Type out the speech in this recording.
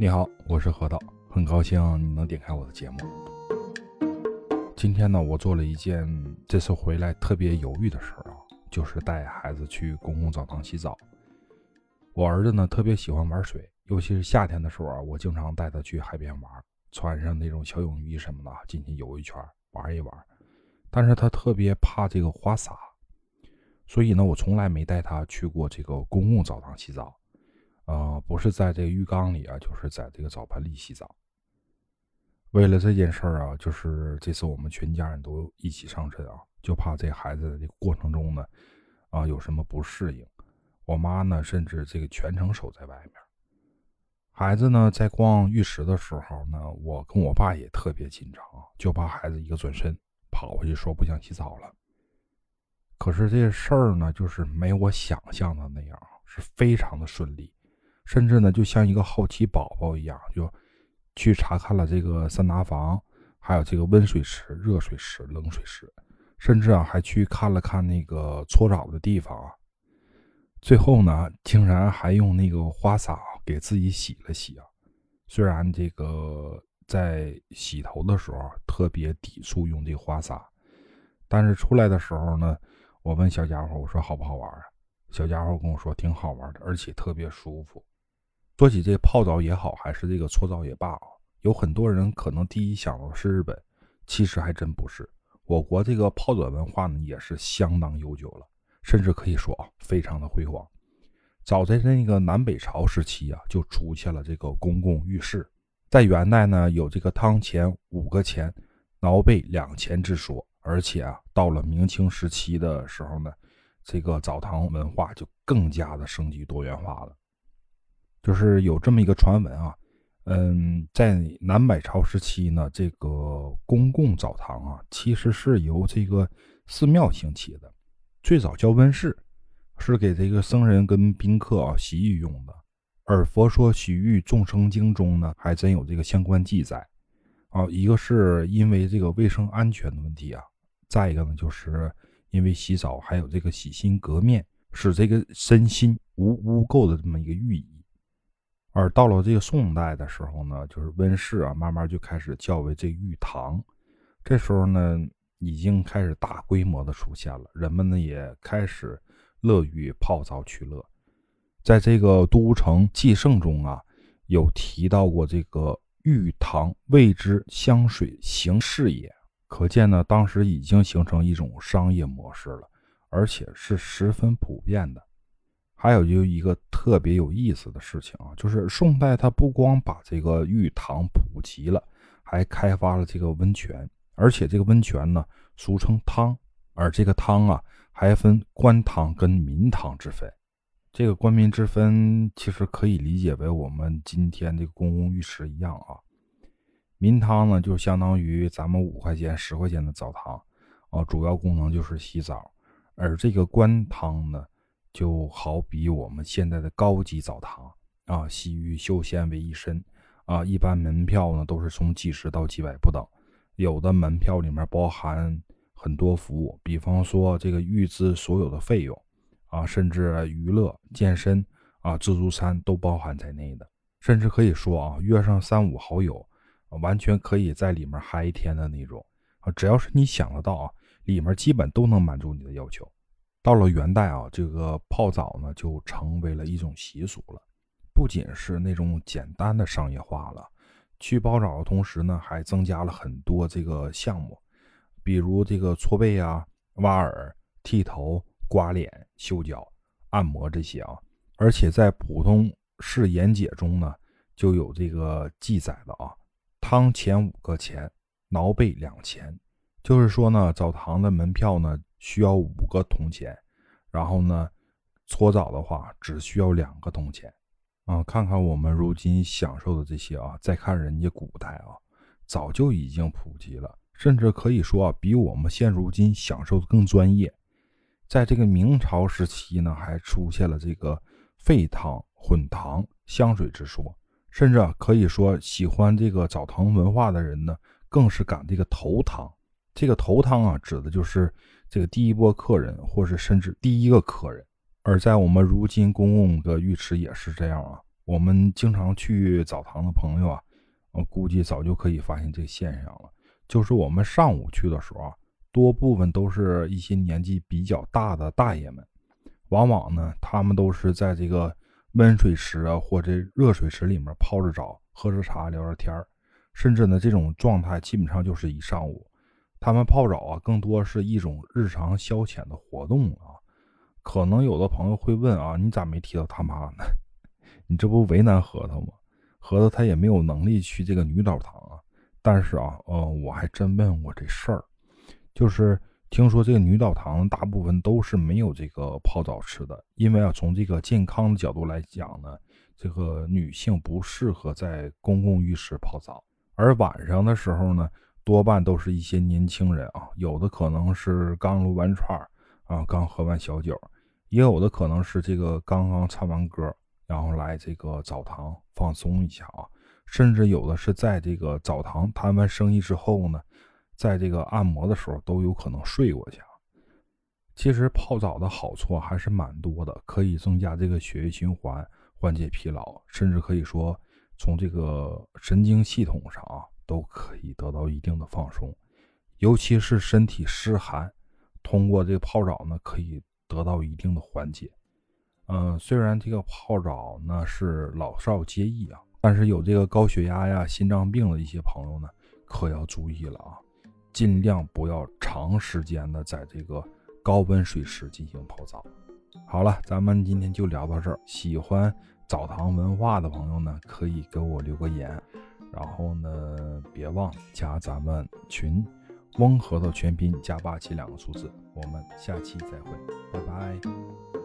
你好，我是何道，很高兴你能点开我的节目。今天呢，我做了一件这次回来特别犹豫的事儿啊，就是带孩子去公共澡堂洗澡。我儿子呢特别喜欢玩水，尤其是夏天的时候啊，我经常带他去海边玩，穿上那种小泳衣什么的进去游一圈玩一玩。但是他特别怕这个花洒，所以呢，我从来没带他去过这个公共澡堂洗澡。呃，不是在这个浴缸里啊，就是在这个澡盆里洗澡。为了这件事儿啊，就是这次我们全家人都一起上阵啊，就怕这孩子这个过程中呢，啊有什么不适应。我妈呢，甚至这个全程守在外面。孩子呢，在逛浴池的时候呢，我跟我爸也特别紧张，就怕孩子一个转身跑过去说不想洗澡了。可是这事儿呢，就是没我想象的那样，是非常的顺利。甚至呢，就像一个好奇宝宝一样，就去查看了这个三拿房，还有这个温水池、热水池、冷水池，甚至啊，还去看了看那个搓澡的地方啊。最后呢，竟然还用那个花洒给自己洗了洗啊。虽然这个在洗头的时候特别抵触用这花洒，但是出来的时候呢，我问小家伙，我说好不好玩啊？小家伙跟我说挺好玩的，而且特别舒服。说起这泡澡也好，还是这个搓澡也罢啊，有很多人可能第一想到是日本，其实还真不是。我国这个泡澡文化呢，也是相当悠久了，甚至可以说啊，非常的辉煌。早在那个南北朝时期啊，就出现了这个公共浴室。在元代呢，有这个汤钱五个钱，挠背两钱之说。而且啊，到了明清时期的时候呢，这个澡堂文化就更加的升级多元化了。就是有这么一个传闻啊，嗯，在南北朝时期呢，这个公共澡堂啊，其实是由这个寺庙兴起的，最早叫温室，是给这个僧人跟宾客啊洗浴用的。而《佛说洗浴众生经》中呢，还真有这个相关记载啊。一个是因为这个卫生安全的问题啊，再一个呢，就是因为洗澡还有这个洗心革面，使这个身心无污垢的这么一个寓意。而到了这个宋代的时候呢，就是温室啊，慢慢就开始叫为这浴堂。这时候呢，已经开始大规模的出现了，人们呢也开始乐于泡澡取乐。在这个《都城纪胜》中啊，有提到过这个浴堂谓之香水行事也，可见呢，当时已经形成一种商业模式了，而且是十分普遍的。还有就一个特别有意思的事情啊，就是宋代它不光把这个浴堂普及了，还开发了这个温泉，而且这个温泉呢俗称汤，而这个汤啊还分官汤跟民汤之分。这个官民之分其实可以理解为我们今天这个公共浴池一样啊。民汤呢就相当于咱们五块钱、十块钱的澡堂，啊，主要功能就是洗澡，而这个官汤呢。就好比我们现在的高级澡堂啊，洗浴休闲为一身啊，一般门票呢都是从几十到几百不等，有的门票里面包含很多服务，比方说这个预支所有的费用啊，甚至娱乐、健身啊、自助餐都包含在内的，甚至可以说啊，约上三五好友，完全可以在里面嗨一天的那种啊，只要是你想得到啊，里面基本都能满足你的要求。到了元代啊，这个泡澡呢就成为了一种习俗了，不仅是那种简单的商业化了，去泡澡的同时呢，还增加了很多这个项目，比如这个搓背啊、挖耳、剃头、刮脸、修脚、按摩这些啊，而且在普通式言解中呢，就有这个记载的啊，汤钱五个钱，挠背两钱，就是说呢，澡堂的门票呢。需要五个铜钱，然后呢，搓澡的话只需要两个铜钱，啊，看看我们如今享受的这些啊，再看人家古代啊，早就已经普及了，甚至可以说啊，比我们现如今享受的更专业。在这个明朝时期呢，还出现了这个沸汤、混汤、香水之说，甚至啊，可以说喜欢这个澡堂文化的人呢，更是赶这个头汤。这个头汤啊，指的就是。这个第一波客人，或是甚至第一个客人，而在我们如今公共的浴池也是这样啊。我们经常去澡堂的朋友啊，我估计早就可以发现这现象了。就是我们上午去的时候啊，多部分都是一些年纪比较大的大爷们，往往呢，他们都是在这个温水池啊或者热水池里面泡着澡、喝着茶、聊着天儿，甚至呢，这种状态基本上就是一上午。他们泡澡啊，更多是一种日常消遣的活动啊。可能有的朋友会问啊，你咋没提到他妈呢？你这不为难核桃吗？核桃他也没有能力去这个女澡堂啊。但是啊，呃，我还真问过这事儿，就是听说这个女澡堂大部分都是没有这个泡澡池的，因为啊，从这个健康的角度来讲呢，这个女性不适合在公共浴室泡澡，而晚上的时候呢。多半都是一些年轻人啊，有的可能是刚撸完串啊，刚喝完小酒，也有的可能是这个刚刚唱完歌，然后来这个澡堂放松一下啊，甚至有的是在这个澡堂谈完生意之后呢，在这个按摩的时候都有可能睡过去。其实泡澡的好处还是蛮多的，可以增加这个血液循环，缓解疲劳，甚至可以说从这个神经系统上啊。都可以得到一定的放松，尤其是身体湿寒，通过这个泡澡呢，可以得到一定的缓解。嗯，虽然这个泡澡呢是老少皆宜啊，但是有这个高血压呀、心脏病的一些朋友呢，可要注意了啊，尽量不要长时间的在这个高温水池进行泡澡。好了，咱们今天就聊到这儿。喜欢澡堂文化的朋友呢，可以给我留个言。然后呢，别忘加咱们群，翁核桃全拼加八七两个数字。我们下期再会，拜拜。